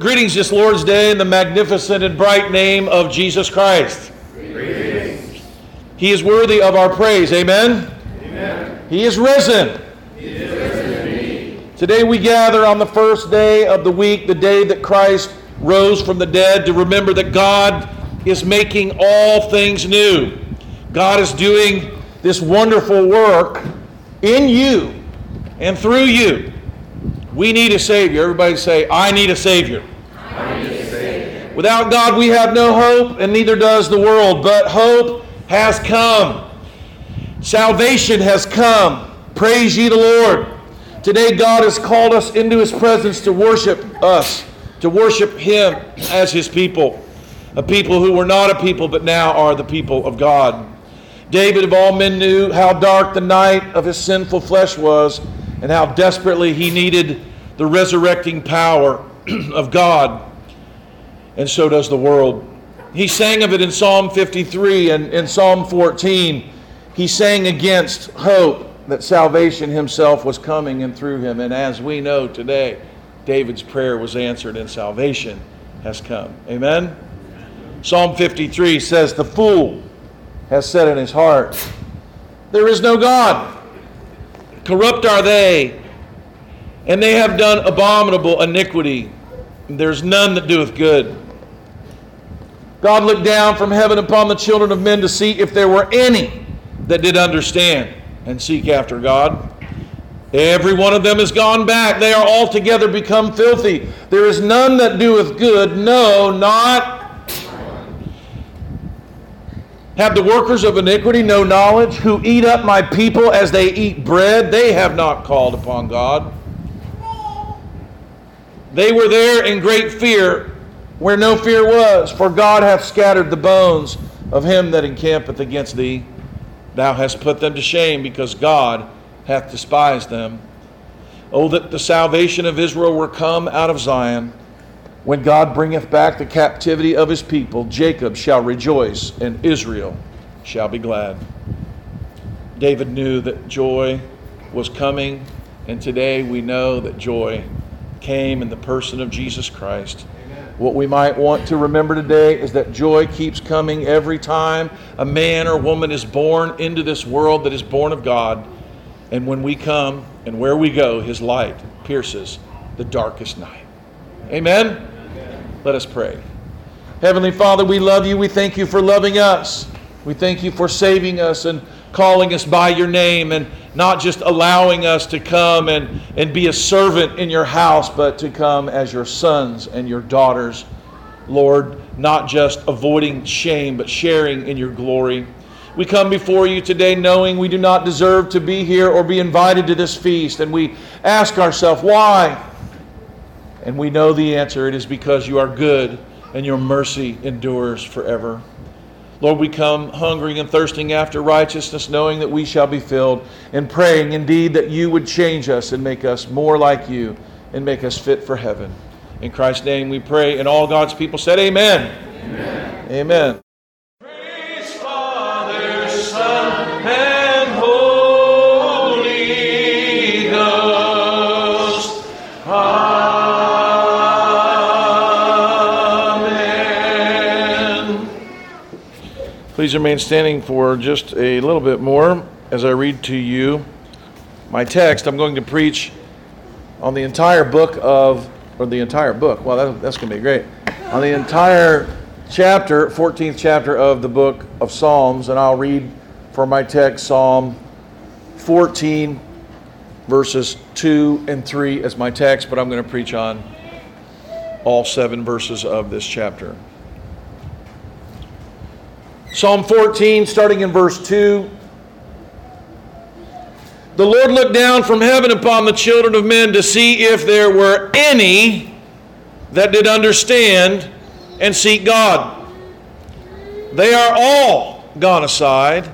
Greetings this Lord's Day in the magnificent and bright name of Jesus Christ. He is worthy of our praise. Amen? He is risen. Today we gather on the first day of the week, the day that Christ rose from the dead, to remember that God is making all things new. God is doing this wonderful work in you and through you. We need a Savior. Everybody say, I need a Savior. Without God, we have no hope, and neither does the world. But hope has come. Salvation has come. Praise ye the Lord. Today, God has called us into His presence to worship us, to worship Him as His people. A people who were not a people, but now are the people of God. David, of all men, knew how dark the night of his sinful flesh was, and how desperately he needed the resurrecting power of God and so does the world. He sang of it in Psalm 53 and in Psalm 14. He sang against hope that salvation himself was coming and through him. And as we know today, David's prayer was answered and salvation has come. Amen? Psalm 53 says, The fool has said in his heart, There is no God. Corrupt are they, and they have done abominable iniquity. There's none that doeth good. God looked down from heaven upon the children of men to see if there were any that did understand and seek after God. Every one of them is gone back. They are altogether become filthy. There is none that doeth good, no, not. Have the workers of iniquity no knowledge, who eat up my people as they eat bread? They have not called upon God. They were there in great fear where no fear was, for God hath scattered the bones of him that encampeth against thee. Thou hast put them to shame, because God hath despised them. Oh, that the salvation of Israel were come out of Zion. When God bringeth back the captivity of his people, Jacob shall rejoice, and Israel shall be glad. David knew that joy was coming, and today we know that joy came in the person of Jesus Christ. What we might want to remember today is that joy keeps coming every time a man or woman is born into this world that is born of God. And when we come and where we go, his light pierces the darkest night. Amen? Let us pray. Heavenly Father, we love you. We thank you for loving us. We thank you for saving us and calling us by your name and not just allowing us to come and, and be a servant in your house, but to come as your sons and your daughters. Lord, not just avoiding shame, but sharing in your glory. We come before you today knowing we do not deserve to be here or be invited to this feast, and we ask ourselves, why? And we know the answer it is because you are good and your mercy endures forever. Lord, we come hungering and thirsting after righteousness, knowing that we shall be filled, and praying indeed that you would change us and make us more like you and make us fit for heaven. In Christ's name we pray, and all God's people said, Amen. Amen. Amen. Please remain standing for just a little bit more as I read to you my text. I'm going to preach on the entire book of, or the entire book. Well, that, that's going to be great. On the entire chapter, 14th chapter of the book of Psalms, and I'll read for my text Psalm 14, verses 2 and 3 as my text, but I'm going to preach on all seven verses of this chapter. Psalm 14, starting in verse 2. The Lord looked down from heaven upon the children of men to see if there were any that did understand and seek God. They are all gone aside.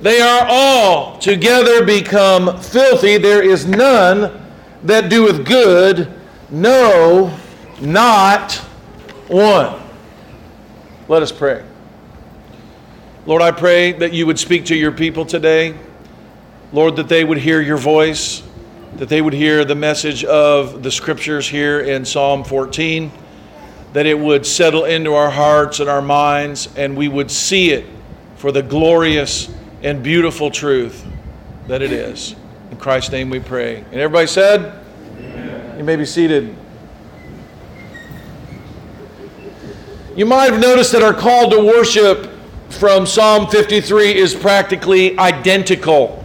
They are all together become filthy. There is none that doeth good, no, not one. Let us pray. Lord, I pray that you would speak to your people today. Lord, that they would hear your voice, that they would hear the message of the scriptures here in Psalm 14, that it would settle into our hearts and our minds, and we would see it for the glorious and beautiful truth that it is. In Christ's name we pray. And everybody said, Amen. You may be seated. You might have noticed that our call to worship from Psalm 53 is practically identical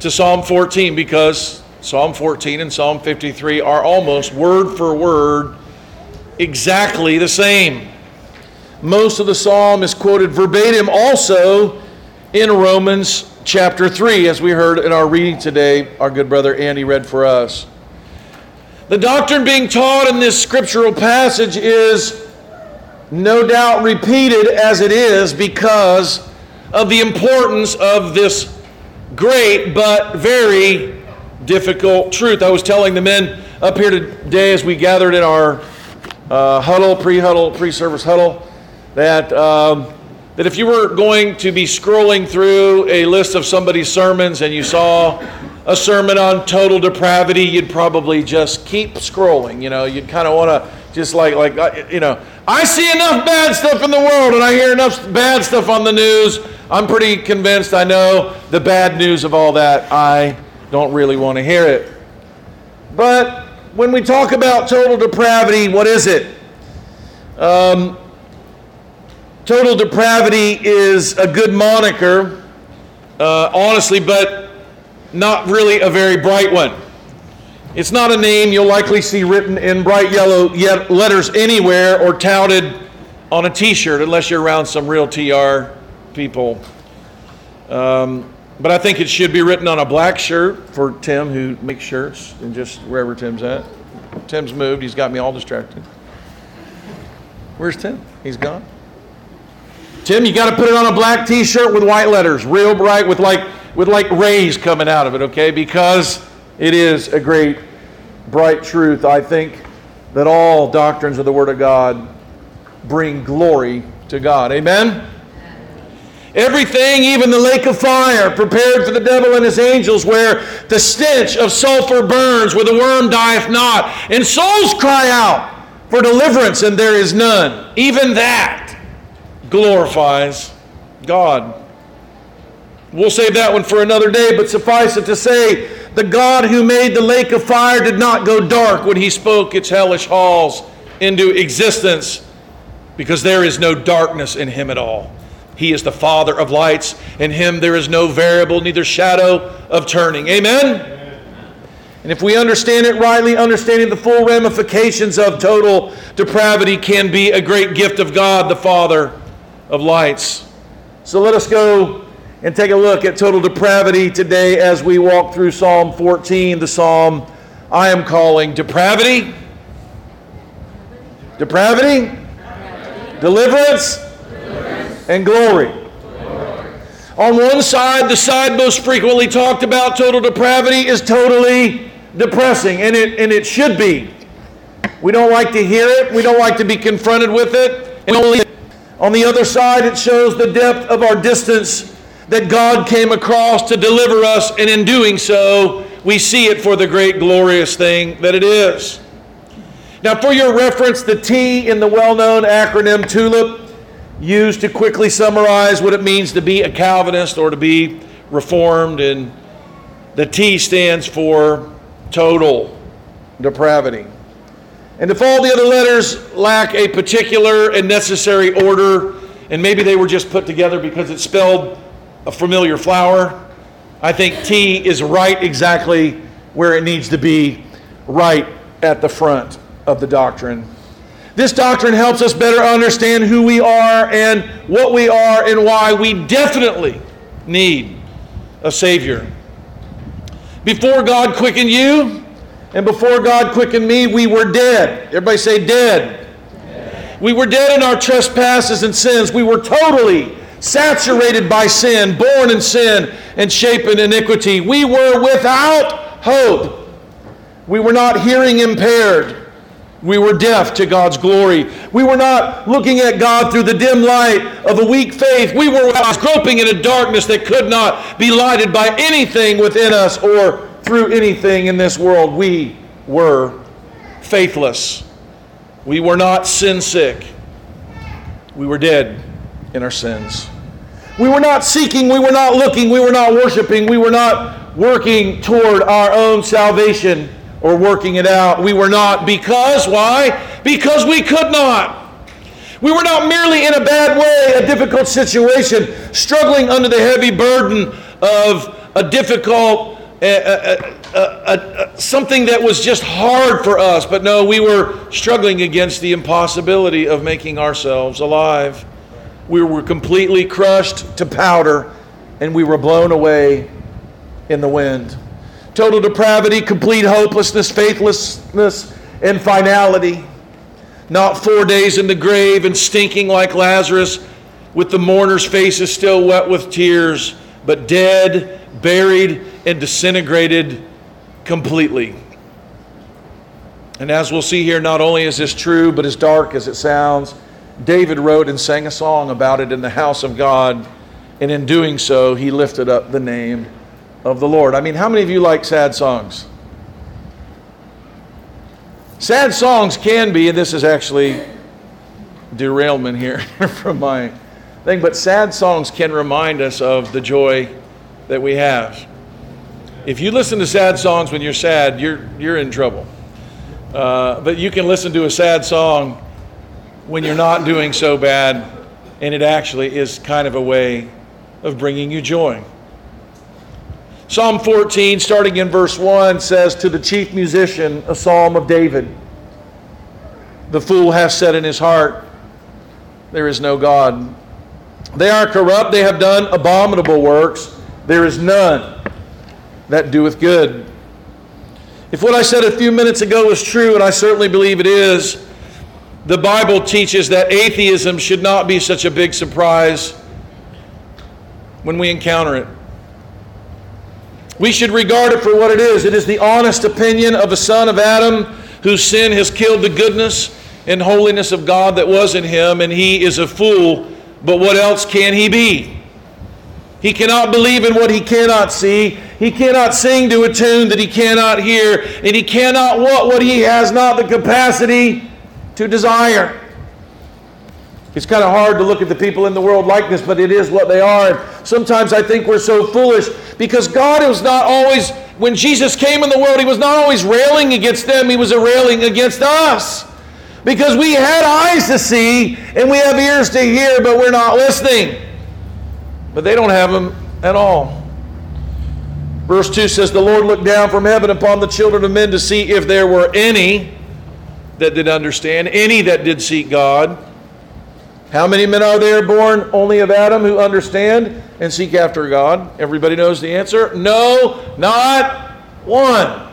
to Psalm 14 because Psalm 14 and Psalm 53 are almost word for word exactly the same. Most of the psalm is quoted verbatim also in Romans chapter 3, as we heard in our reading today, our good brother Andy read for us. The doctrine being taught in this scriptural passage is no doubt repeated as it is because of the importance of this great but very difficult truth. I was telling the men up here today as we gathered in our uh, huddle, pre huddle, pre service huddle, that, um, that if you were going to be scrolling through a list of somebody's sermons and you saw a sermon on total depravity, you'd probably just keep scrolling. You know, you'd kind of want to just like, like uh, you know, I see enough bad stuff in the world and I hear enough bad stuff on the news. I'm pretty convinced I know the bad news of all that. I don't really want to hear it. But when we talk about total depravity, what is it? Um, total depravity is a good moniker, uh, honestly, but not really a very bright one. It's not a name you'll likely see written in bright yellow letters anywhere or touted on a t shirt unless you're around some real TR people. Um, but I think it should be written on a black shirt for Tim, who makes shirts, and just wherever Tim's at. Tim's moved. He's got me all distracted. Where's Tim? He's gone. Tim, you got to put it on a black T-shirt with white letters, real bright, with like with like rays coming out of it, okay? Because it is a great, bright truth. I think that all doctrines of the Word of God bring glory to God. Amen. Everything, even the lake of fire, prepared for the devil and his angels, where the stench of sulfur burns, where the worm dieth not, and souls cry out for deliverance, and there is none. Even that glorifies God. We'll save that one for another day, but suffice it to say, the God who made the lake of fire did not go dark when he spoke its hellish halls into existence, because there is no darkness in him at all. He is the Father of lights. In him there is no variable, neither shadow of turning. Amen? And if we understand it rightly, understanding the full ramifications of total depravity can be a great gift of God, the Father of lights. So let us go and take a look at total depravity today as we walk through Psalm 14, the psalm I am calling depravity. Depravity, deliverance, and glory. On one side, the side most frequently talked about total depravity is totally depressing, and it, and it should be. We don't like to hear it, we don't like to be confronted with it. And only on the other side, it shows the depth of our distance that God came across to deliver us, and in doing so, we see it for the great glorious thing that it is. Now, for your reference, the T in the well known acronym TULIP used to quickly summarize what it means to be a Calvinist or to be Reformed, and the T stands for total depravity. And if all the other letters lack a particular and necessary order, and maybe they were just put together because it's spelled a familiar flower, I think T is right exactly where it needs to be, right at the front of the doctrine. This doctrine helps us better understand who we are and what we are and why we definitely need a Savior. Before God quickened you and before God quickened me, we were dead. Everybody say dead. dead. We were dead in our trespasses and sins. We were totally saturated by sin, born in sin, and shaped in iniquity. We were without hope. We were not hearing impaired. We were deaf to God's glory. We were not looking at God through the dim light of a weak faith. We were groping in a darkness that could not be lighted by anything within us or through anything in this world. We were faithless. We were not sin sick. We were dead in our sins. We were not seeking, we were not looking, we were not worshiping, we were not working toward our own salvation or working it out. We were not because, why? Because we could not. We were not merely in a bad way, a difficult situation, struggling under the heavy burden of a difficult, uh, uh, uh, something that was just hard for us. But no, we were struggling against the impossibility of making ourselves alive. We were completely crushed to powder and we were blown away in the wind total depravity, complete hopelessness, faithlessness, and finality. Not four days in the grave and stinking like Lazarus, with the mourner's faces still wet with tears, but dead, buried, and disintegrated completely. And as we'll see here, not only is this true, but as dark as it sounds, David wrote and sang a song about it in the house of God. And in doing so, he lifted up the name of the Lord. I mean, how many of you like sad songs? Sad songs can be, and this is actually derailment here from my thing, but sad songs can remind us of the joy that we have. If you listen to sad songs when you're sad, you're, you're in trouble. Uh, but you can listen to a sad song when you're not doing so bad, and it actually is kind of a way of bringing you joy. Psalm 14, starting in verse 1, says, To the chief musician, a psalm of David The fool hath said in his heart, There is no God. They are corrupt, they have done abominable works. There is none that doeth good. If what I said a few minutes ago is true, and I certainly believe it is, the Bible teaches that atheism should not be such a big surprise when we encounter it. We should regard it for what it is. It is the honest opinion of a son of Adam whose sin has killed the goodness and holiness of God that was in him, and he is a fool. But what else can he be? He cannot believe in what he cannot see. He cannot sing to a tune that he cannot hear. And he cannot want what he has not the capacity to desire. It's kind of hard to look at the people in the world like this, but it is what they are. And sometimes I think we're so foolish because God was not always, when Jesus came in the world, He was not always railing against them, He was railing against us. Because we had eyes to see and we have ears to hear, but we're not listening. But they don't have them at all. Verse 2 says, The Lord looked down from heaven upon the children of men to see if there were any that did understand, any that did seek God. How many men are there born only of Adam who understand and seek after God? Everybody knows the answer. No, not one.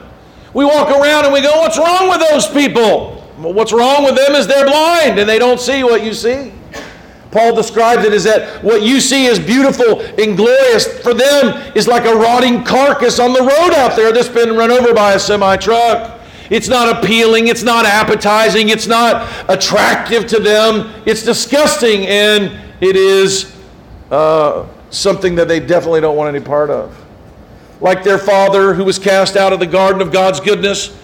We walk around and we go, What's wrong with those people? Well, what's wrong with them is they're blind and they don't see what you see. Paul describes it as that what you see is beautiful and glorious for them is like a rotting carcass on the road out there that's been run over by a semi truck. It's not appealing, it's not appetizing, it's not attractive to them. It's disgusting, and it is uh, something that they definitely don't want any part of. Like their father, who was cast out of the garden of God's goodness,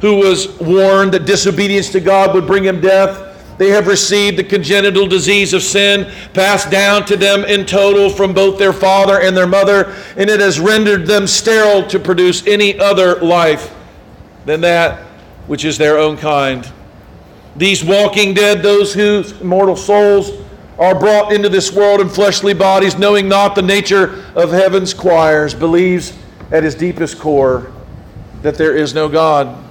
who was warned that disobedience to God would bring him death. They have received the congenital disease of sin passed down to them in total from both their father and their mother, and it has rendered them sterile to produce any other life than that which is their own kind. These walking dead, those whose mortal souls are brought into this world in fleshly bodies, knowing not the nature of heaven's choirs, believes at his deepest core that there is no God.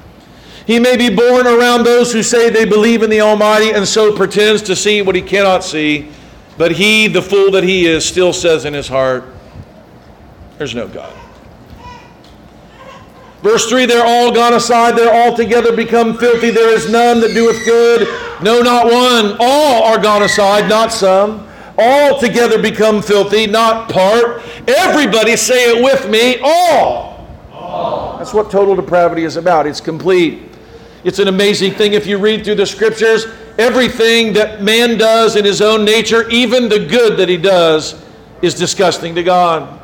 He may be born around those who say they believe in the Almighty and so pretends to see what he cannot see, but he, the fool that he is, still says in his heart, There's no God. Verse 3 They're all gone aside, they're altogether become filthy. There is none that doeth good, no, not one. All are gone aside, not some. All together become filthy, not part. Everybody say it with me, all. all. That's what total depravity is about. It's complete. It's an amazing thing if you read through the scriptures. Everything that man does in his own nature, even the good that he does, is disgusting to God.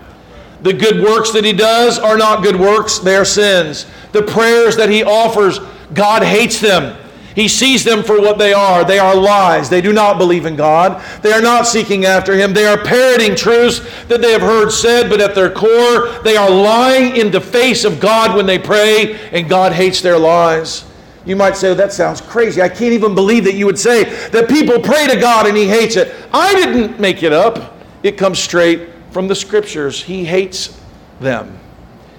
The good works that he does are not good works, they are sins. The prayers that he offers, God hates them. He sees them for what they are. They are lies. They do not believe in God. They are not seeking after Him. They are parroting truths that they have heard said, but at their core, they are lying in the face of God when they pray, and God hates their lies. You might say, oh, that sounds crazy. I can't even believe that you would say that people pray to God and He hates it. I didn't make it up, it comes straight from the scriptures. He hates them,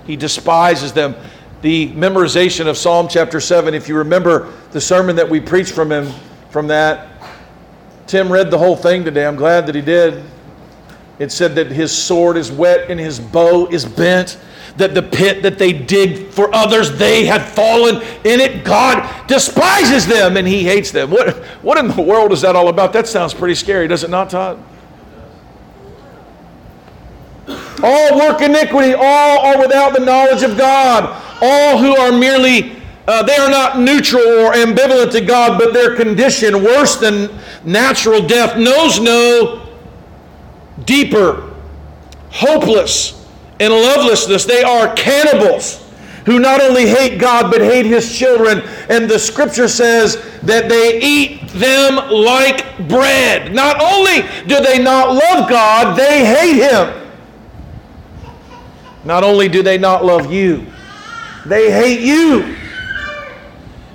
He despises them. The memorization of Psalm chapter 7, if you remember the sermon that we preached from him from that, Tim read the whole thing today. I'm glad that he did. It said that his sword is wet and his bow is bent that the pit that they dig for others, they had fallen in it. God despises them and he hates them. What, what in the world is that all about? That sounds pretty scary, does it not, Todd? All work iniquity, all are without the knowledge of God. All who are merely, uh, they are not neutral or ambivalent to God, but their condition, worse than natural death, knows no deeper, hopeless, and lovelessness. They are cannibals who not only hate God but hate his children. And the scripture says that they eat them like bread. Not only do they not love God, they hate him. Not only do they not love you, they hate you.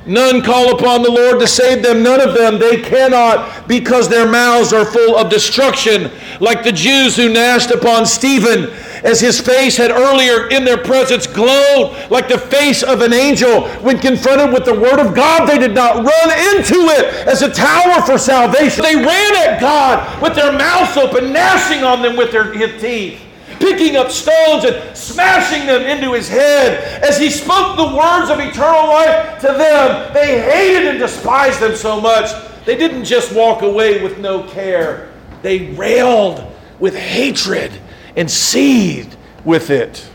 None call upon the Lord to save them, none of them. They cannot because their mouths are full of destruction, like the Jews who gnashed upon Stephen as his face had earlier in their presence glowed like the face of an angel. When confronted with the word of God, they did not run into it as a tower for salvation. They ran at God with their mouths open, gnashing on them with their teeth picking up stones and smashing them into his head. As he spoke the words of eternal life to them, they hated and despised them so much. They didn't just walk away with no care, they railed with hatred and seethed with it.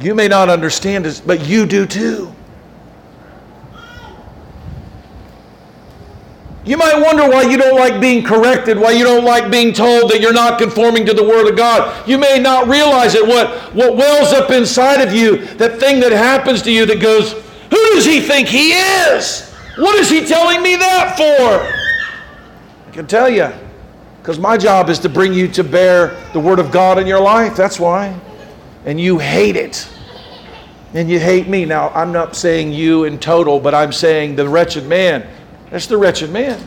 You may not understand this, but you do too. You might wonder why you don't like being corrected, why you don't like being told that you're not conforming to the Word of God. You may not realize it. What, what wells up inside of you, that thing that happens to you that goes, Who does he think he is? What is he telling me that for? I can tell you. Because my job is to bring you to bear the Word of God in your life. That's why. And you hate it. And you hate me. Now, I'm not saying you in total, but I'm saying the wretched man. That's the wretched man.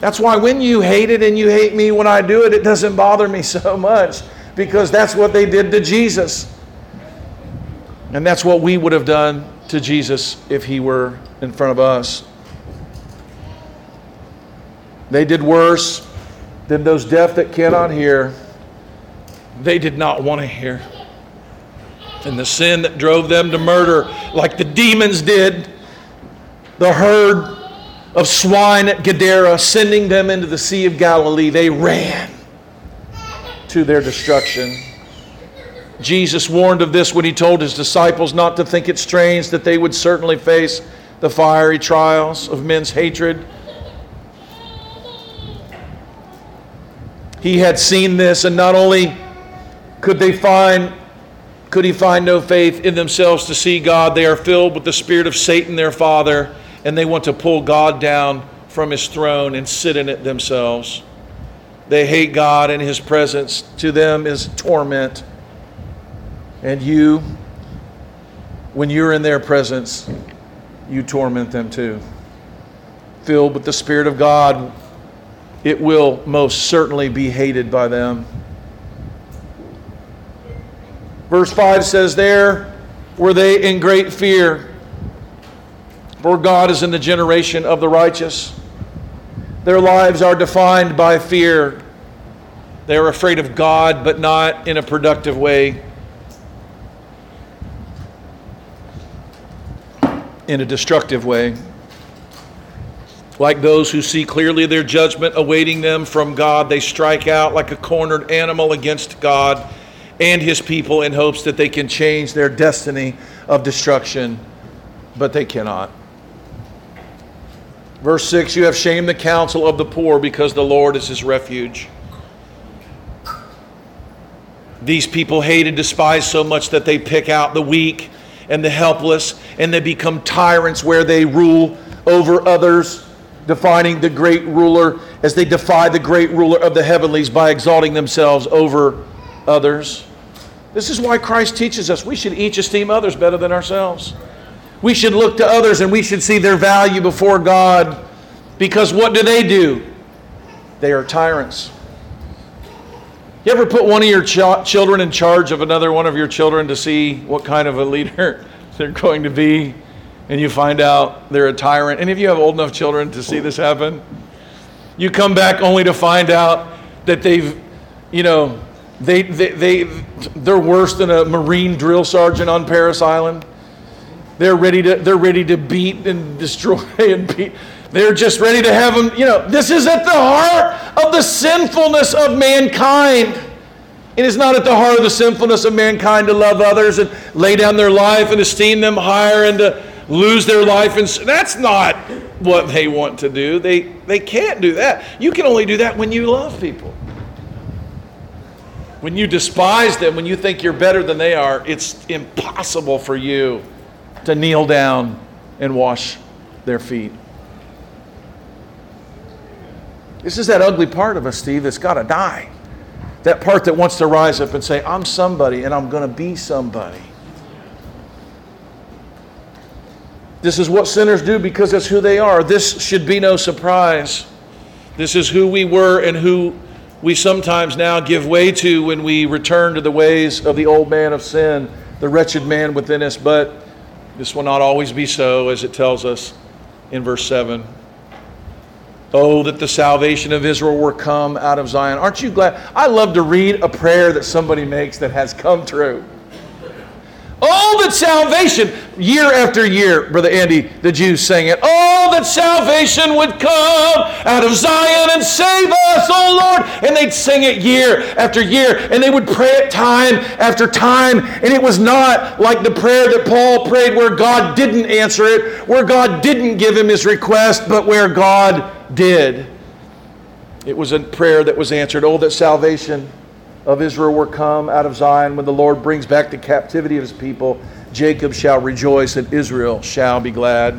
That's why when you hate it and you hate me when I do it, it doesn't bother me so much because that's what they did to Jesus. And that's what we would have done to Jesus if he were in front of us. They did worse than those deaf that cannot hear, they did not want to hear. And the sin that drove them to murder, like the demons did, the herd of swine at Gadara, sending them into the Sea of Galilee, they ran to their destruction. Jesus warned of this when he told his disciples not to think it strange that they would certainly face the fiery trials of men's hatred He had seen this, and not only could they find could he find no faith in themselves to see God, they are filled with the spirit of Satan, their father, and they want to pull God down from his throne and sit in it themselves. They hate God and his presence. To them is torment. And you, when you're in their presence, you torment them too. Filled with the Spirit of God, it will most certainly be hated by them. Verse 5 says, There were they in great fear, for God is in the generation of the righteous. Their lives are defined by fear. They are afraid of God, but not in a productive way. In a destructive way. Like those who see clearly their judgment awaiting them from God, they strike out like a cornered animal against God and his people in hopes that they can change their destiny of destruction, but they cannot. Verse 6 You have shamed the counsel of the poor because the Lord is his refuge. These people hate and despise so much that they pick out the weak and the helpless, and they become tyrants where they rule over others, defining the great ruler as they defy the great ruler of the heavenlies by exalting themselves over others. This is why Christ teaches us we should each esteem others better than ourselves. We should look to others and we should see their value before God because what do they do? They are tyrants. You ever put one of your ch- children in charge of another one of your children to see what kind of a leader they're going to be, and you find out they're a tyrant? Any of you have old enough children to see this happen? You come back only to find out that they've, you know, they, they, they, they're worse than a Marine drill sergeant on Parris Island. They're ready to, they're ready to beat and destroy and beat. They're just ready to have them, you know, this is at the heart of the sinfulness of mankind. It is not at the heart of the sinfulness of mankind to love others and lay down their life and esteem them higher and to lose their life. And that's not what they want to do. They, they can't do that. You can only do that when you love people. When you despise them, when you think you're better than they are, it's impossible for you to kneel down and wash their feet. This is that ugly part of us, Steve, that's got to die. That part that wants to rise up and say, I'm somebody and I'm going to be somebody. This is what sinners do because that's who they are. This should be no surprise. This is who we were and who we sometimes now give way to when we return to the ways of the old man of sin, the wretched man within us. But this will not always be so, as it tells us in verse 7. Oh, that the salvation of Israel were come out of Zion. Aren't you glad? I love to read a prayer that somebody makes that has come true. Oh, that salvation, year after year, Brother Andy, the Jews sang it. Oh, that salvation would come out of Zion and save us, oh Lord. And they'd sing it year after year, and they would pray it time after time. And it was not like the prayer that Paul prayed where God didn't answer it, where God didn't give him his request, but where God did. It was a prayer that was answered. Oh, that salvation of Israel were come out of Zion. When the Lord brings back the captivity of his people, Jacob shall rejoice and Israel shall be glad.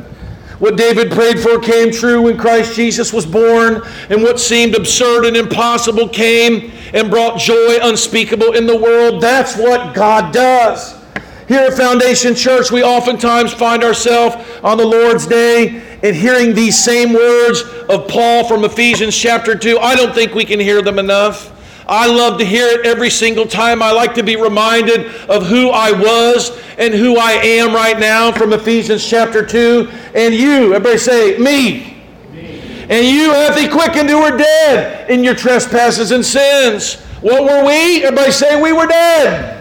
What David prayed for came true when Christ Jesus was born, and what seemed absurd and impossible came and brought joy unspeakable in the world. That's what God does. Here at Foundation Church, we oftentimes find ourselves on the Lord's Day and hearing these same words of Paul from Ephesians chapter 2. I don't think we can hear them enough. I love to hear it every single time. I like to be reminded of who I was and who I am right now from Ephesians chapter 2. And you, everybody say, me. me. And you hath he quickened who were dead in your trespasses and sins. What were we? Everybody say, we were dead.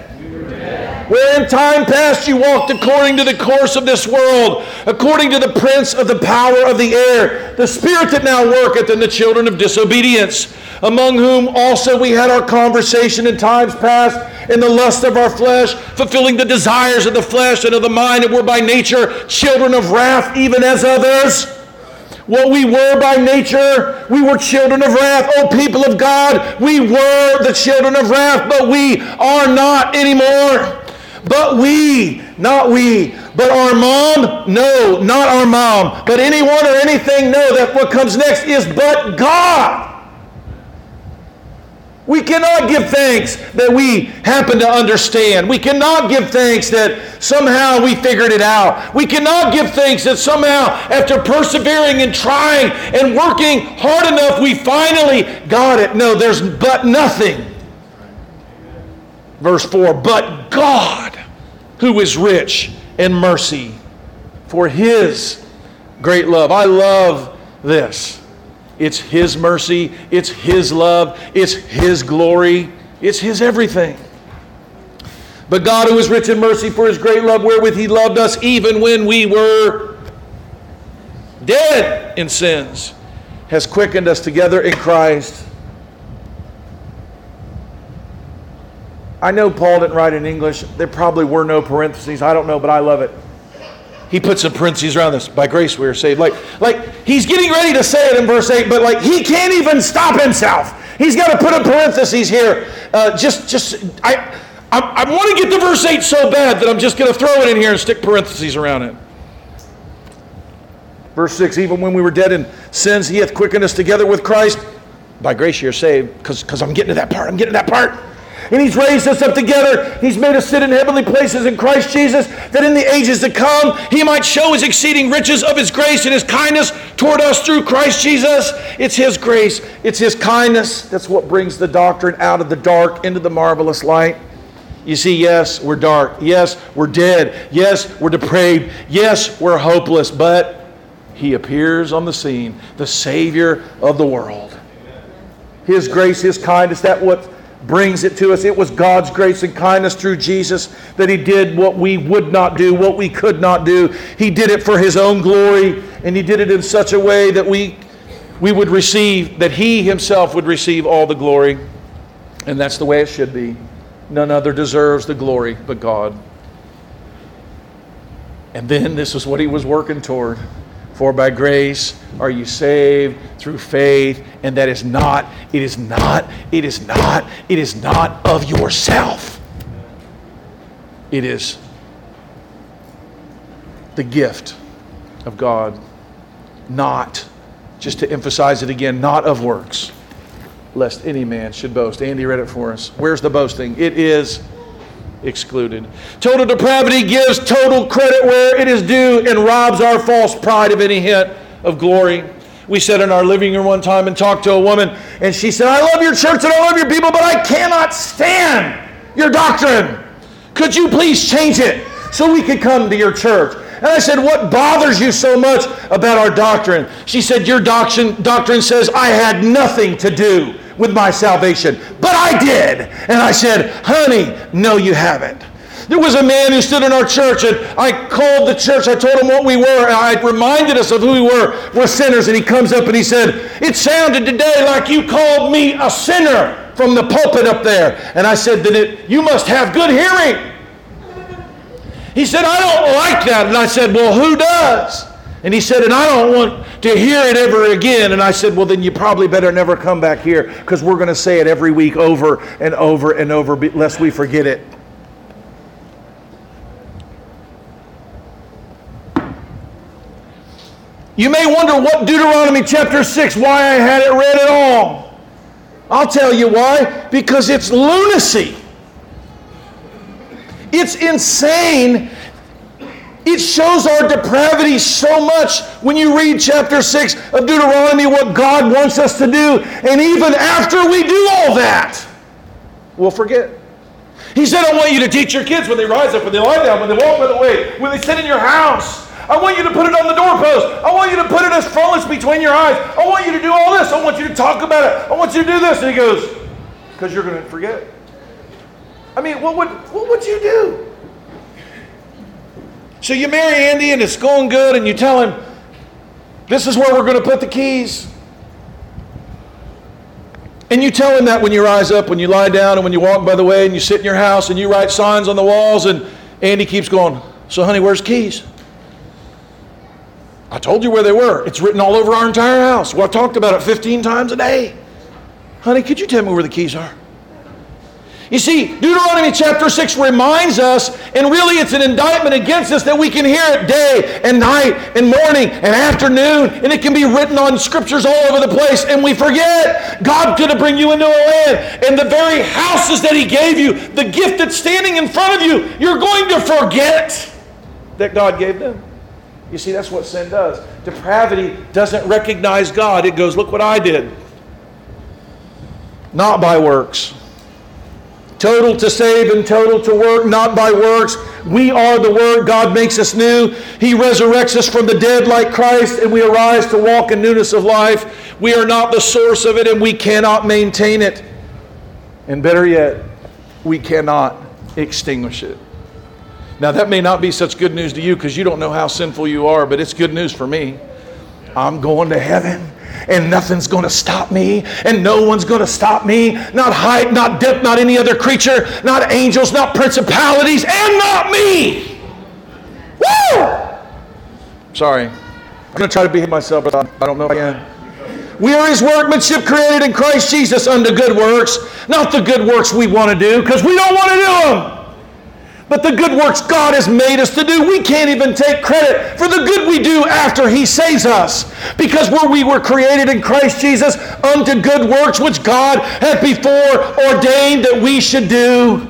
Where in time past you walked according to the course of this world, according to the prince of the power of the air, the spirit that now worketh in the children of disobedience among whom also we had our conversation in times past in the lust of our flesh, fulfilling the desires of the flesh and of the mind, and were by nature children of wrath, even as others. What we were by nature, we were children of wrath. Oh, people of God, we were the children of wrath, but we are not anymore. But we not we. But our mom? No, not our mom. But anyone or anything? No, that what comes next is but God. We cannot give thanks that we happen to understand. We cannot give thanks that somehow we figured it out. We cannot give thanks that somehow, after persevering and trying and working hard enough, we finally got it. No, there's but nothing. Verse 4 But God, who is rich in mercy, for his great love. I love this. It's His mercy, it's His love, it's His glory, it's His everything. But God, who is rich in mercy for His great love, wherewith He loved us, even when we were dead in sins, has quickened us together in Christ. I know Paul didn't write in English. There probably were no parentheses. I don't know, but I love it he puts some parentheses around this. By grace we are saved. Like, like he's getting ready to say it in verse 8, but like he can't even stop himself. He's got to put a parentheses here. Uh, just, just, I, I, I want to get to verse 8 so bad that I'm just going to throw it in here and stick parentheses around it. Verse 6 Even when we were dead in sins, he hath quickened us together with Christ. By grace you're saved, because I'm getting to that part. I'm getting to that part and He's raised us up together. He's made us sit in heavenly places in Christ Jesus, that in the ages to come He might show His exceeding riches of His grace and His kindness toward us through Christ Jesus. It's His grace, it's His kindness. That's what brings the doctrine out of the dark into the marvelous light. You see, yes, we're dark. Yes, we're dead. Yes, we're depraved. Yes, we're hopeless. But He appears on the scene, the Savior of the world. His grace, His kindness, that what brings it to us. It was God's grace and kindness through Jesus that He did what we would not do, what we could not do. He did it for His own glory, and He did it in such a way that we, we would receive, that He Himself would receive all the glory. And that's the way it should be. None other deserves the glory but God. And then this is what He was working toward. For by grace are you saved through faith, and that is not, it is not, it is not, it is not of yourself. It is the gift of God, not, just to emphasize it again, not of works, lest any man should boast. Andy read it for us. Where's the boasting? It is excluded. Total depravity gives total credit where it is due and robs our false pride of any hint of glory. We sat in our living room one time and talked to a woman, and she said, I love your church and I love your people, but I cannot stand your doctrine. Could you please change it so we could come to your church? And I said, What bothers you so much about our doctrine? She said, Your doctrine, doctrine says I had nothing to do with my salvation. But I did. And I said, honey, no, you haven't. There was a man who stood in our church, and I called the church. I told him what we were, and I reminded us of who we were. We're sinners. And he comes up and he said, It sounded today like you called me a sinner from the pulpit up there. And I said, Then it, you must have good hearing. He said, I don't like that. And I said, Well, who does? And he said, And I don't want to hear it ever again. And I said, Well, then you probably better never come back here because we're going to say it every week over and over and over, lest we forget it. You may wonder what Deuteronomy chapter 6, why I had it read at all. I'll tell you why. Because it's lunacy. It's insane it shows our depravity so much when you read chapter 6 of Deuteronomy, what God wants us to do. And even after we do all that, we'll forget. He said, I want you to teach your kids when they rise up, when they lie down, when they walk by the way, when they sit in your house. I want you to put it on the doorpost. I want you to put it as frontlets between your eyes. I want you to do all this. I want you to talk about it. I want you to do this. And he goes, because you're going to forget. I mean, what would, what would you do? So you marry Andy and it's going good, and you tell him, This is where we're going to put the keys. And you tell him that when you rise up, when you lie down, and when you walk by the way, and you sit in your house, and you write signs on the walls, and Andy keeps going, So, honey, where's keys? I told you where they were. It's written all over our entire house. Well, I talked about it 15 times a day. Honey, could you tell me where the keys are? You see, Deuteronomy chapter 6 reminds us, and really it's an indictment against us that we can hear it day and night and morning and afternoon, and it can be written on scriptures all over the place, and we forget God's going to bring you into a land, and the very houses that He gave you, the gift that's standing in front of you, you're going to forget that God gave them. You see, that's what sin does. Depravity doesn't recognize God, it goes, Look what I did. Not by works total to save and total to work, not by works. We are the Word. God makes us new. He resurrects us from the dead like Christ, and we arise to walk in newness of life. We are not the source of it, and we cannot maintain it. And better yet, we cannot extinguish it. Now, that may not be such good news to you because you don't know how sinful you are, but it's good news for me. I'm going to heaven and nothing's going to stop me, and no one's going to stop me. Not height, not depth, not any other creature, not angels, not principalities, and not me. Woo! Sorry. I'm going to try to behave myself, but I don't know if I can. We are his workmanship created in Christ Jesus unto good works, not the good works we want to do because we don't want to do them. But the good works God has made us to do, we can't even take credit for the good we do after He saves us. Because where we were created in Christ Jesus unto good works which God had before ordained that we should do.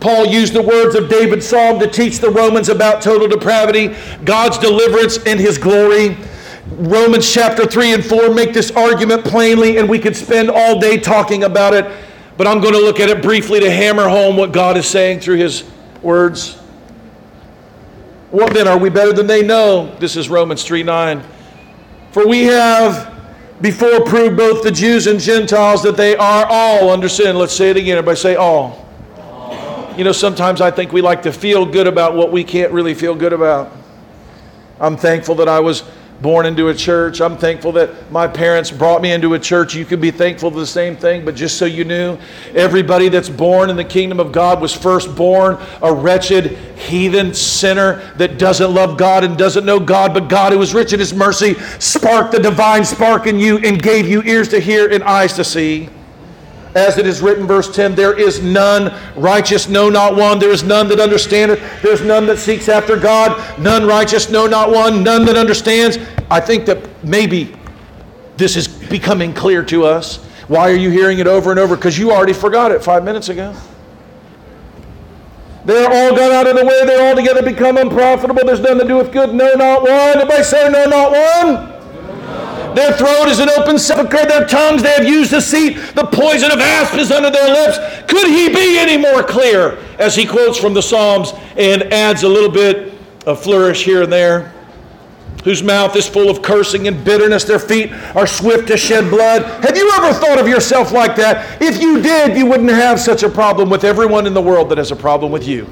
Paul used the words of David's psalm to teach the Romans about total depravity, God's deliverance, and His glory. Romans chapter 3 and 4 make this argument plainly, and we could spend all day talking about it but I'm going to look at it briefly to hammer home what God is saying through His words. What then? Are we better than they know? This is Romans 3 9. For we have before proved both the Jews and Gentiles that they are all under sin. Let's say it again. Everybody say all. all. You know, sometimes I think we like to feel good about what we can't really feel good about. I'm thankful that I was born into a church. I'm thankful that my parents brought me into a church. You can be thankful for the same thing, but just so you knew, everybody that's born in the kingdom of God was first born a wretched, heathen sinner that doesn't love God and doesn't know God, but God, who is rich in his mercy, sparked the divine spark in you and gave you ears to hear and eyes to see. As it is written, verse 10, there is none righteous, no, not one. There is none that understandeth. There's none that seeks after God. None righteous, no, not one. None that understands. I think that maybe this is becoming clear to us. Why are you hearing it over and over? Because you already forgot it five minutes ago. They're all gone out of the way. They're all together become unprofitable. There's none to do with good. No, not one. Everybody say, no, not one. Their throat is an open sepulchre. Their tongues they have used to deceit. The poison of asp is under their lips. Could he be any more clear as he quotes from the Psalms and adds a little bit of flourish here and there? Whose mouth is full of cursing and bitterness, their feet are swift to shed blood. Have you ever thought of yourself like that? If you did, you wouldn't have such a problem with everyone in the world that has a problem with you.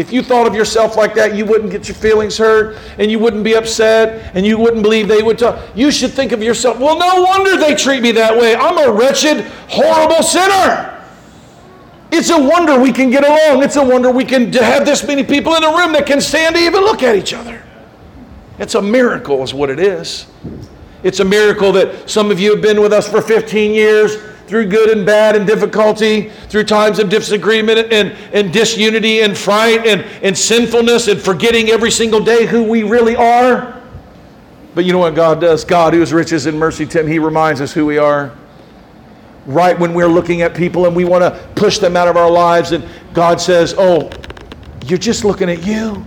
If you thought of yourself like that, you wouldn't get your feelings hurt and you wouldn't be upset and you wouldn't believe they would talk. You should think of yourself, well, no wonder they treat me that way. I'm a wretched, horrible sinner. It's a wonder we can get along. It's a wonder we can have this many people in a room that can stand to even look at each other. It's a miracle, is what it is. It's a miracle that some of you have been with us for 15 years through good and bad and difficulty, through times of disagreement and, and disunity and fright and, and sinfulness and forgetting every single day who we really are. But you know what God does? God, who is riches in mercy, Tim, He reminds us who we are. Right when we're looking at people and we want to push them out of our lives, and God says, Oh, you're just looking at you.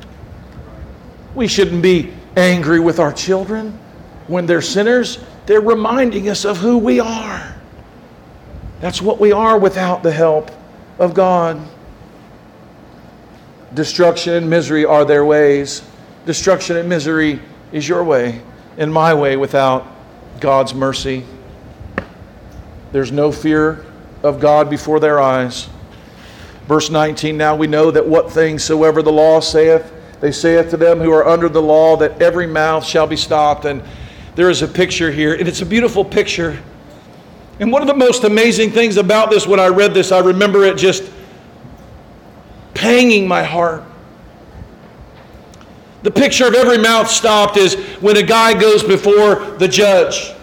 We shouldn't be angry with our children when they're sinners. They're reminding us of who we are. That's what we are without the help of God. Destruction and misery are their ways. Destruction and misery is your way and my way without God's mercy. There's no fear of God before their eyes. Verse 19 Now we know that what things soever the law saith, they saith to them who are under the law, that every mouth shall be stopped. And there is a picture here, and it's a beautiful picture and one of the most amazing things about this, when I read this, I remember it just panging my heart. The picture of every mouth stopped is when a guy goes before the judge.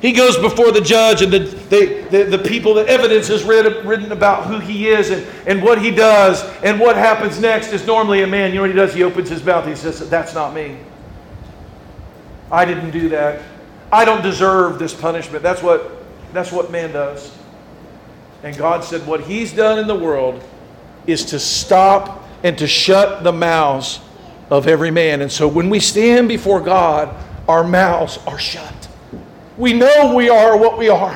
He goes before the judge, and the, the, the, the, people, the evidence is read, written about who he is and, and what he does. And what happens next is normally a man, you know what he does? He opens his mouth. He says, That's not me. I didn't do that. I don't deserve this punishment. That's what, that's what man does. And God said, What he's done in the world is to stop and to shut the mouths of every man. And so when we stand before God, our mouths are shut. We know we are what we are.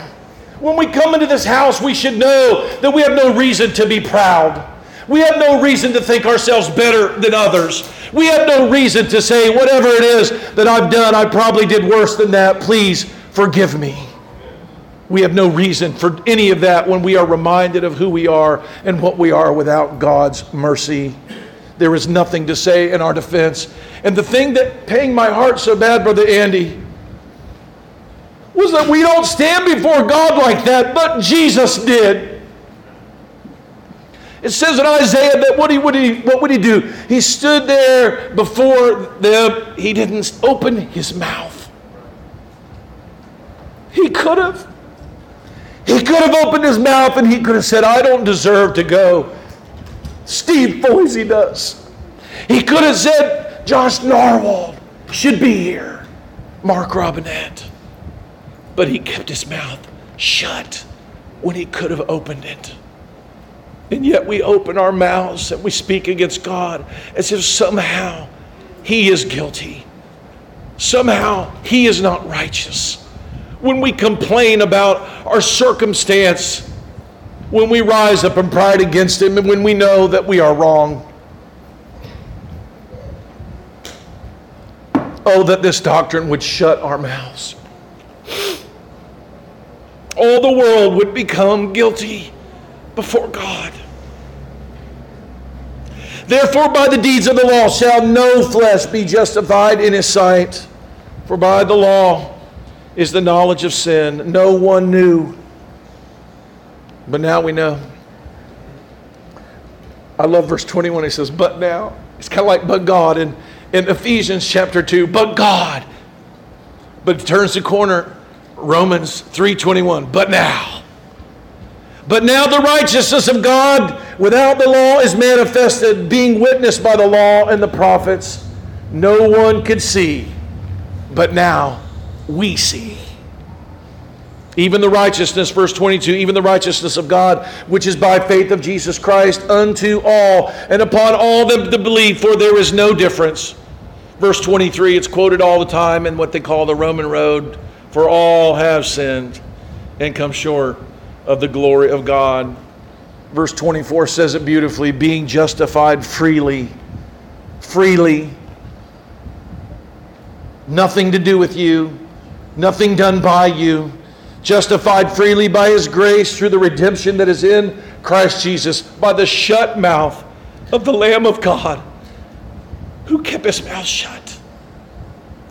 When we come into this house, we should know that we have no reason to be proud. We have no reason to think ourselves better than others. We have no reason to say, whatever it is that I've done, I probably did worse than that. Please forgive me. We have no reason for any of that when we are reminded of who we are and what we are without God's mercy. There is nothing to say in our defense. And the thing that paying my heart so bad, Brother Andy, was that we don't stand before God like that, but Jesus did. It says in Isaiah that what, he, would he, what would he do? He stood there before them. He didn't open his mouth. He could have. He could have opened his mouth and he could have said, I don't deserve to go. Steve Boise does. He could have said, Josh Narwhal should be here. Mark Robinette but he kept his mouth shut when he could have opened it. And yet we open our mouths and we speak against God as if somehow he is guilty. Somehow he is not righteous. When we complain about our circumstance, when we rise up and pride against him, and when we know that we are wrong. Oh, that this doctrine would shut our mouths all the world would become guilty before God. Therefore, by the deeds of the law shall no flesh be justified in his sight. For by the law is the knowledge of sin. No one knew, but now we know. I love verse 21. He says, But now. It's kind of like, but God. In, in Ephesians chapter 2, but God. But it turns the corner Romans 3:21. But now but now the righteousness of God without the law is manifested, being witnessed by the law and the prophets. No one could see, but now we see. Even the righteousness, verse 22, even the righteousness of God, which is by faith of Jesus Christ, unto all and upon all them that believe, for there is no difference. Verse 23, it's quoted all the time in what they call the Roman road. For all have sinned and come short of the glory of God. Verse 24 says it beautifully being justified freely. Freely. Nothing to do with you, nothing done by you. Justified freely by His grace through the redemption that is in Christ Jesus, by the shut mouth of the Lamb of God who kept His mouth shut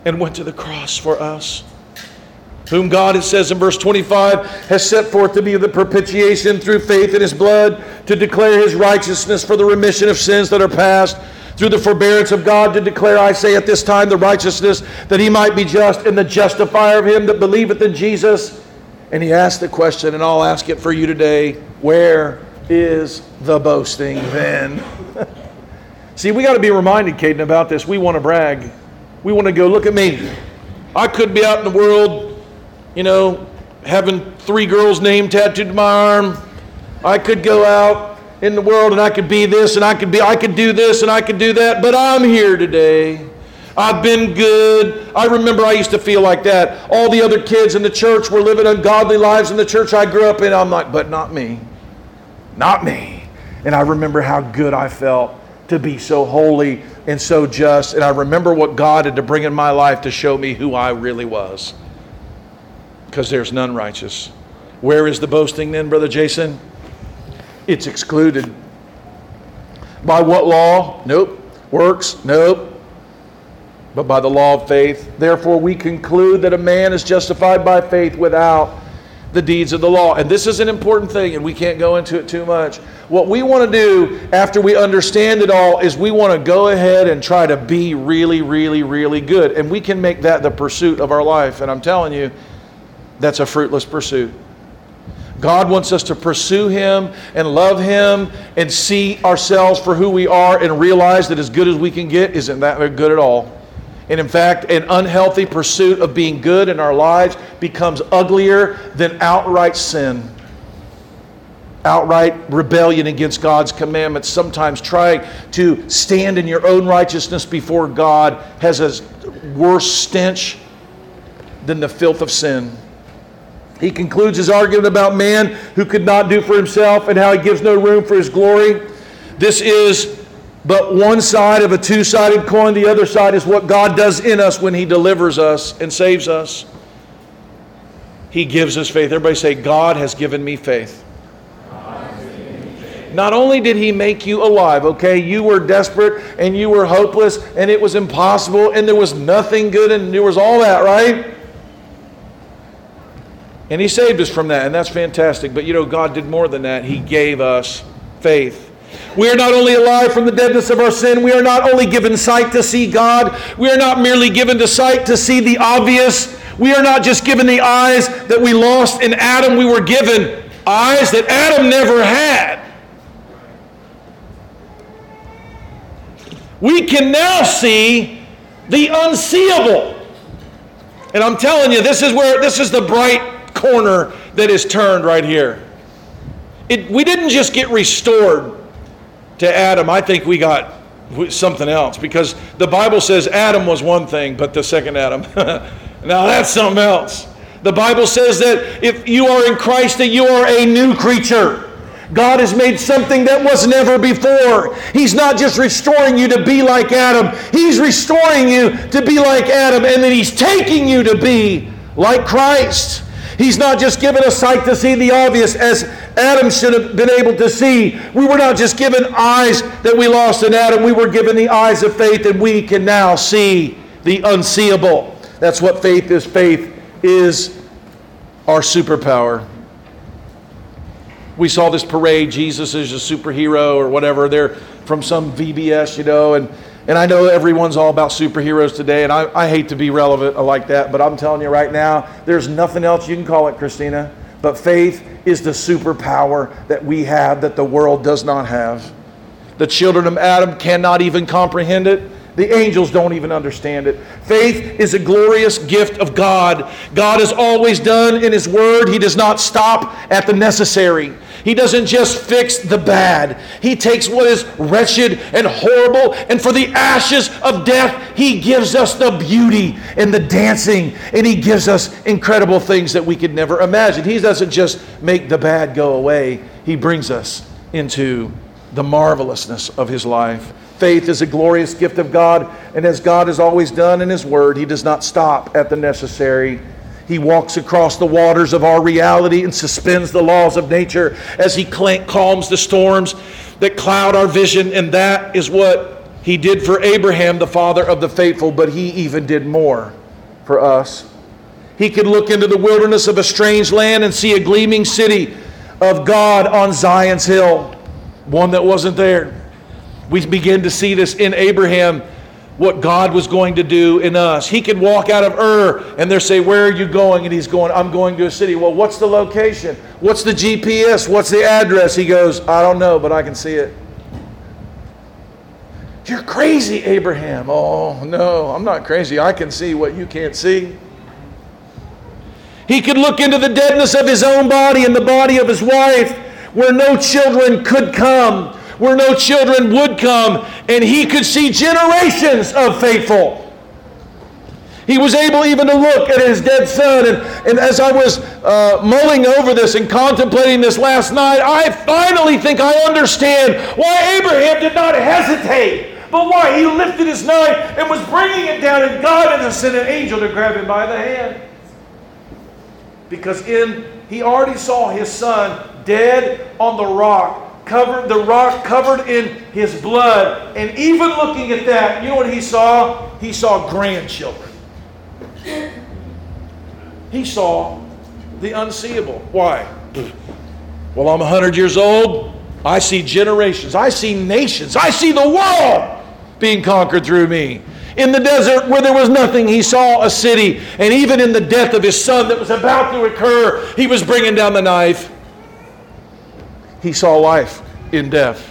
and went to the cross for us whom God, it says in verse 25, has set forth to be the propitiation through faith in his blood, to declare his righteousness for the remission of sins that are past, through the forbearance of God, to declare, I say at this time, the righteousness that he might be just and the justifier of him that believeth in Jesus. And he asked the question, and I'll ask it for you today where is the boasting then? See, we got to be reminded, Caden, about this. We want to brag. We want to go, look at me. I could be out in the world you know, having three girls' name tattooed to my arm. I could go out in the world and I could be this and I could be I could do this and I could do that, but I'm here today. I've been good. I remember I used to feel like that. All the other kids in the church were living ungodly lives in the church I grew up in. I'm like, but not me. Not me. And I remember how good I felt to be so holy and so just. And I remember what God had to bring in my life to show me who I really was because there's none righteous. Where is the boasting then, Brother Jason? It's excluded. By what law? Nope. Works? Nope. But by the law of faith. Therefore, we conclude that a man is justified by faith without the deeds of the law. And this is an important thing, and we can't go into it too much. What we want to do after we understand it all is we want to go ahead and try to be really, really, really good. And we can make that the pursuit of our life. And I'm telling you, that's a fruitless pursuit. God wants us to pursue Him and love Him and see ourselves for who we are and realize that as good as we can get isn't that good at all. And in fact, an unhealthy pursuit of being good in our lives becomes uglier than outright sin. Outright rebellion against God's commandments, sometimes trying to stand in your own righteousness before God, has a worse stench than the filth of sin. He concludes his argument about man who could not do for himself and how he gives no room for his glory. This is but one side of a two sided coin. The other side is what God does in us when he delivers us and saves us. He gives us faith. Everybody say, God has given me faith. Not only did he make you alive, okay, you were desperate and you were hopeless and it was impossible and there was nothing good and there was all that, right? And He saved us from that, and that's fantastic. But you know, God did more than that. He gave us faith. We are not only alive from the deadness of our sin, we are not only given sight to see God, we are not merely given to sight to see the obvious. We are not just given the eyes that we lost in Adam, we were given eyes that Adam never had. We can now see the unseeable. And I'm telling you, this is where this is the bright corner that is turned right here. It, we didn't just get restored to Adam, I think we got something else because the Bible says Adam was one thing, but the second Adam, now that's something else. The Bible says that if you are in Christ, that you are a new creature. God has made something that was never before. He's not just restoring you to be like Adam, He's restoring you to be like Adam, and then He's taking you to be like Christ. He's not just given us sight to see the obvious as Adam should have been able to see. We were not just given eyes that we lost in Adam, we were given the eyes of faith, and we can now see the unseeable. That's what faith is. Faith is our superpower. We saw this parade, Jesus is a superhero or whatever. They're from some VBS, you know, and and I know everyone's all about superheroes today, and I, I hate to be relevant like that, but I'm telling you right now, there's nothing else you can call it, Christina. But faith is the superpower that we have that the world does not have. The children of Adam cannot even comprehend it. The angels don't even understand it. Faith is a glorious gift of God. God has always done in His Word, He does not stop at the necessary. He doesn't just fix the bad. He takes what is wretched and horrible, and for the ashes of death, He gives us the beauty and the dancing, and He gives us incredible things that we could never imagine. He doesn't just make the bad go away, He brings us into the marvelousness of His life. Faith is a glorious gift of God, and as God has always done in His Word, He does not stop at the necessary. He walks across the waters of our reality and suspends the laws of nature as He calms the storms that cloud our vision. And that is what He did for Abraham, the father of the faithful, but He even did more for us. He could look into the wilderness of a strange land and see a gleaming city of God on Zion's hill, one that wasn't there. We begin to see this in Abraham what God was going to do in us. He could walk out of Ur and they say, Where are you going? And he's going, I'm going to a city. Well, what's the location? What's the GPS? What's the address? He goes, I don't know, but I can see it. You're crazy, Abraham. Oh, no, I'm not crazy. I can see what you can't see. He could look into the deadness of his own body and the body of his wife where no children could come where no children would come, and he could see generations of faithful. He was able even to look at his dead son. And, and as I was uh, mulling over this and contemplating this last night, I finally think I understand why Abraham did not hesitate, but why he lifted his knife and was bringing it down, and God had to send an angel to grab him by the hand. Because in he already saw his son dead on the rock covered, the rock covered in his blood. And even looking at that, you know what he saw? He saw grandchildren. He saw the unseeable. Why? Well, I'm 100 years old. I see generations. I see nations. I see the world being conquered through me. In the desert where there was nothing, he saw a city. And even in the death of his son that was about to occur, he was bringing down the knife. He saw life in death.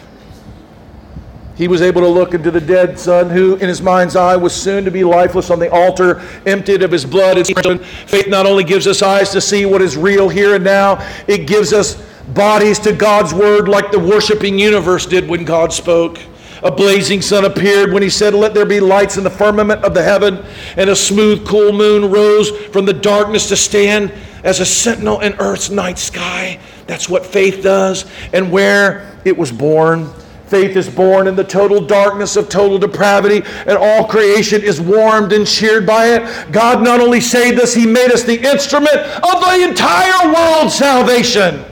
He was able to look into the dead son who, in his mind's eye, was soon to be lifeless on the altar, emptied of his blood. Faith not only gives us eyes to see what is real here and now, it gives us bodies to God's word like the worshiping universe did when God spoke. A blazing sun appeared when he said, Let there be lights in the firmament of the heaven, and a smooth, cool moon rose from the darkness to stand as a sentinel in earth's night sky. That's what faith does. And where it was born, faith is born in the total darkness of total depravity, and all creation is warmed and cheered by it. God not only saved us, He made us the instrument of the entire world's salvation.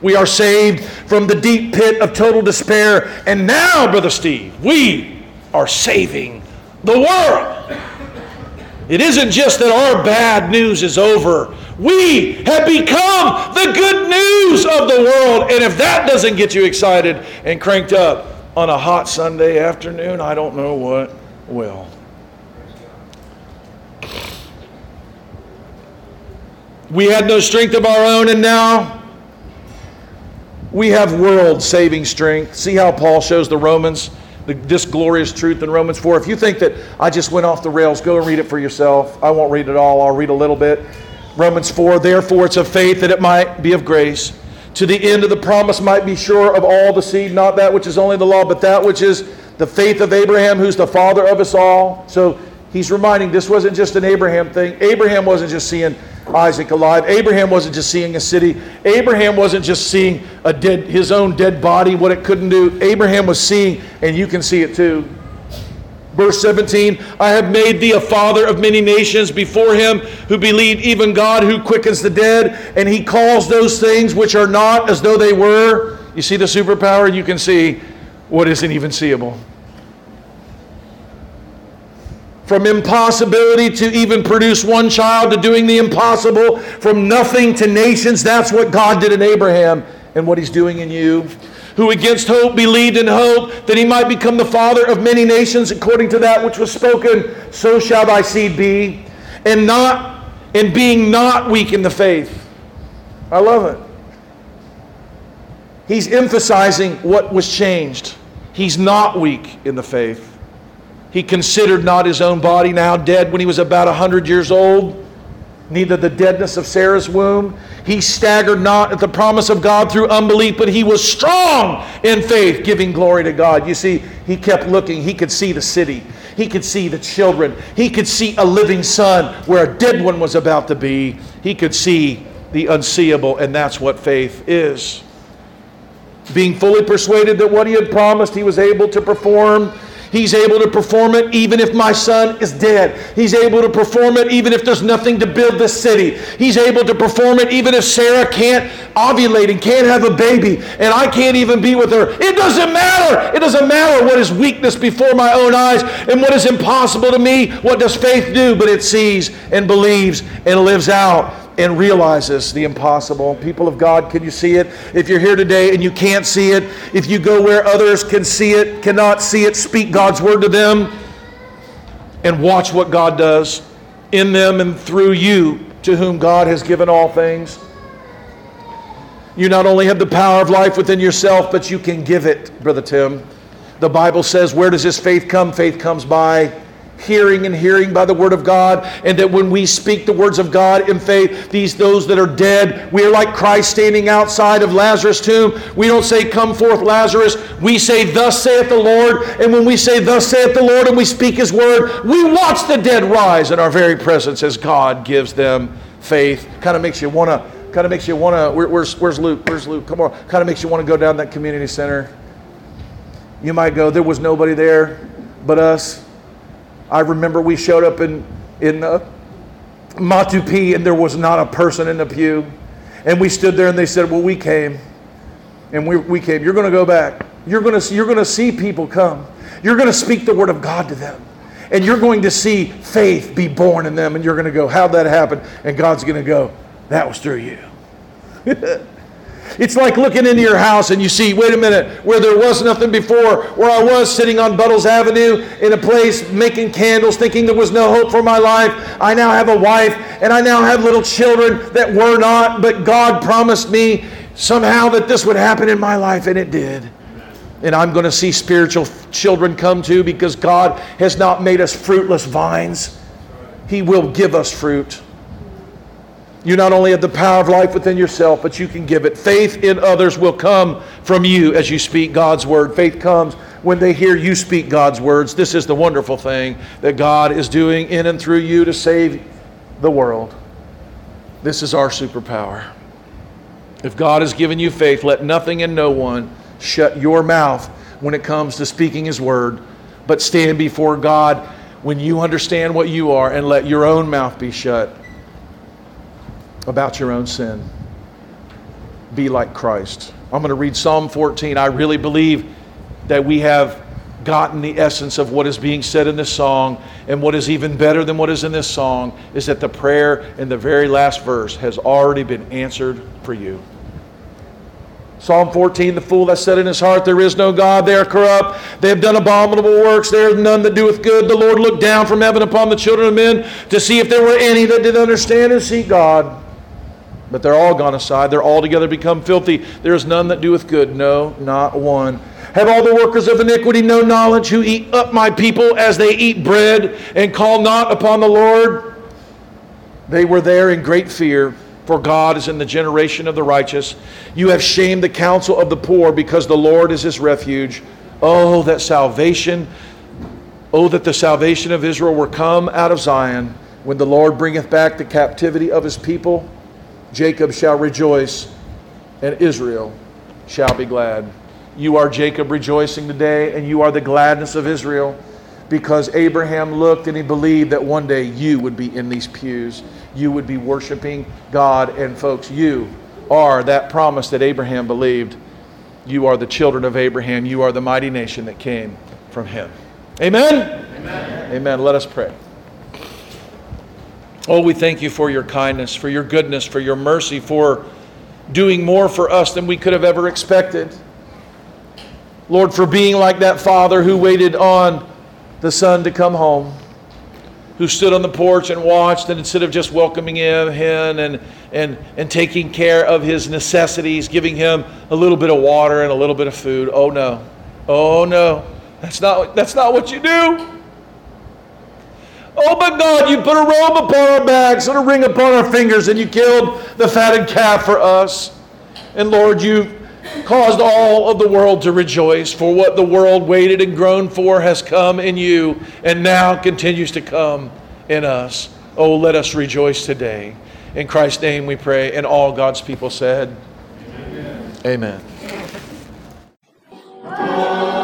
We are saved from the deep pit of total despair. And now, Brother Steve, we are saving the world. It isn't just that our bad news is over. We have become the good news of the world. And if that doesn't get you excited and cranked up on a hot Sunday afternoon, I don't know what will. We had no strength of our own, and now we have world saving strength. See how Paul shows the Romans the, this glorious truth in Romans 4. If you think that I just went off the rails, go and read it for yourself. I won't read it all, I'll read a little bit. Romans 4 Therefore, it's of faith that it might be of grace. To the end of the promise might be sure of all the seed, not that which is only the law, but that which is the faith of Abraham, who's the father of us all. So he's reminding this wasn't just an Abraham thing. Abraham wasn't just seeing Isaac alive. Abraham wasn't just seeing a city. Abraham wasn't just seeing a dead, his own dead body, what it couldn't do. Abraham was seeing, and you can see it too. Verse 17, I have made thee a father of many nations before him who believed even God who quickens the dead, and he calls those things which are not as though they were. You see the superpower? You can see what isn't even seeable from impossibility to even produce one child to doing the impossible, from nothing to nations. That's what God did in Abraham and what he's doing in you. Who against hope believed in hope that he might become the father of many nations according to that which was spoken, so shall thy seed be, and not and being not weak in the faith. I love it. He's emphasizing what was changed. He's not weak in the faith. He considered not his own body now dead when he was about a hundred years old, neither the deadness of Sarah's womb. He staggered not at the promise of God through unbelief, but he was strong in faith, giving glory to God. You see, he kept looking. He could see the city, he could see the children, he could see a living son where a dead one was about to be. He could see the unseeable, and that's what faith is. Being fully persuaded that what he had promised he was able to perform He's able to perform it even if my son is dead. He's able to perform it even if there's nothing to build the city. He's able to perform it even if Sarah can't ovulate and can't have a baby and I can't even be with her. It doesn't matter. It doesn't matter what is weakness before my own eyes and what is impossible to me. What does faith do? But it sees and believes and lives out and realizes the impossible. People of God, can you see it? If you're here today and you can't see it, if you go where others can see it, cannot see it, speak God's word to them and watch what God does in them and through you to whom God has given all things. You not only have the power of life within yourself, but you can give it, Brother Tim. The Bible says, Where does this faith come? Faith comes by hearing and hearing by the word of God, and that when we speak the words of God in faith, these those that are dead, we are like Christ standing outside of Lazarus' tomb. We don't say, Come forth, Lazarus. We say, Thus saith the Lord. And when we say, Thus saith the Lord, and we speak his word, we watch the dead rise in our very presence as God gives them faith. Kind of makes you want to. Kind of makes you want to. Where, where's, where's Luke? Where's Luke? Come on. Kind of makes you want to go down that community center. You might go, there was nobody there but us. I remember we showed up in, in uh, Matupi and there was not a person in the pew. And we stood there and they said, Well, we came. And we, we came. You're going to go back. You're going to, you're going to see people come. You're going to speak the word of God to them. And you're going to see faith be born in them. And you're going to go, How'd that happen? And God's going to go, That was through you. It's like looking into your house and you see, wait a minute, where there was nothing before, where I was sitting on Buttles Avenue in a place making candles, thinking there was no hope for my life. I now have a wife and I now have little children that were not, but God promised me somehow that this would happen in my life, and it did. And I'm going to see spiritual children come too because God has not made us fruitless vines. He will give us fruit. You not only have the power of life within yourself, but you can give it. Faith in others will come from you as you speak God's word. Faith comes when they hear you speak God's words. This is the wonderful thing that God is doing in and through you to save the world. This is our superpower. If God has given you faith, let nothing and no one shut your mouth when it comes to speaking His word, but stand before God when you understand what you are and let your own mouth be shut about your own sin. Be like Christ. I'm going to read Psalm 14. I really believe that we have gotten the essence of what is being said in this song. And what is even better than what is in this song is that the prayer in the very last verse has already been answered for you. Psalm 14, the fool that said in his heart, There is no God, they are corrupt, they have done abominable works, there is none that doeth good. The Lord looked down from heaven upon the children of men to see if there were any that did understand and seek God. But they're all gone aside. They're altogether become filthy. There is none that doeth good. No, not one. Have all the workers of iniquity no knowledge who eat up my people as they eat bread and call not upon the Lord? They were there in great fear, for God is in the generation of the righteous. You have shamed the counsel of the poor because the Lord is his refuge. Oh, that salvation, oh, that the salvation of Israel were come out of Zion when the Lord bringeth back the captivity of his people. Jacob shall rejoice, and Israel shall be glad. You are Jacob rejoicing today, and you are the gladness of Israel because Abraham looked and he believed that one day you would be in these pews. You would be worshiping God. And folks, you are that promise that Abraham believed. You are the children of Abraham. You are the mighty nation that came from him. Amen? Amen. Amen. Let us pray. Oh, we thank you for your kindness, for your goodness, for your mercy, for doing more for us than we could have ever expected. Lord, for being like that father who waited on the son to come home, who stood on the porch and watched, and instead of just welcoming him, him and, and, and taking care of his necessities, giving him a little bit of water and a little bit of food, oh no, oh no, that's not, that's not what you do. Oh, but God, you put a robe upon our backs and a ring upon our fingers, and you killed the fatted calf for us. And Lord, you caused all of the world to rejoice, for what the world waited and groaned for has come in you, and now continues to come in us. Oh, let us rejoice today. In Christ's name we pray, and all God's people said, Amen. Amen.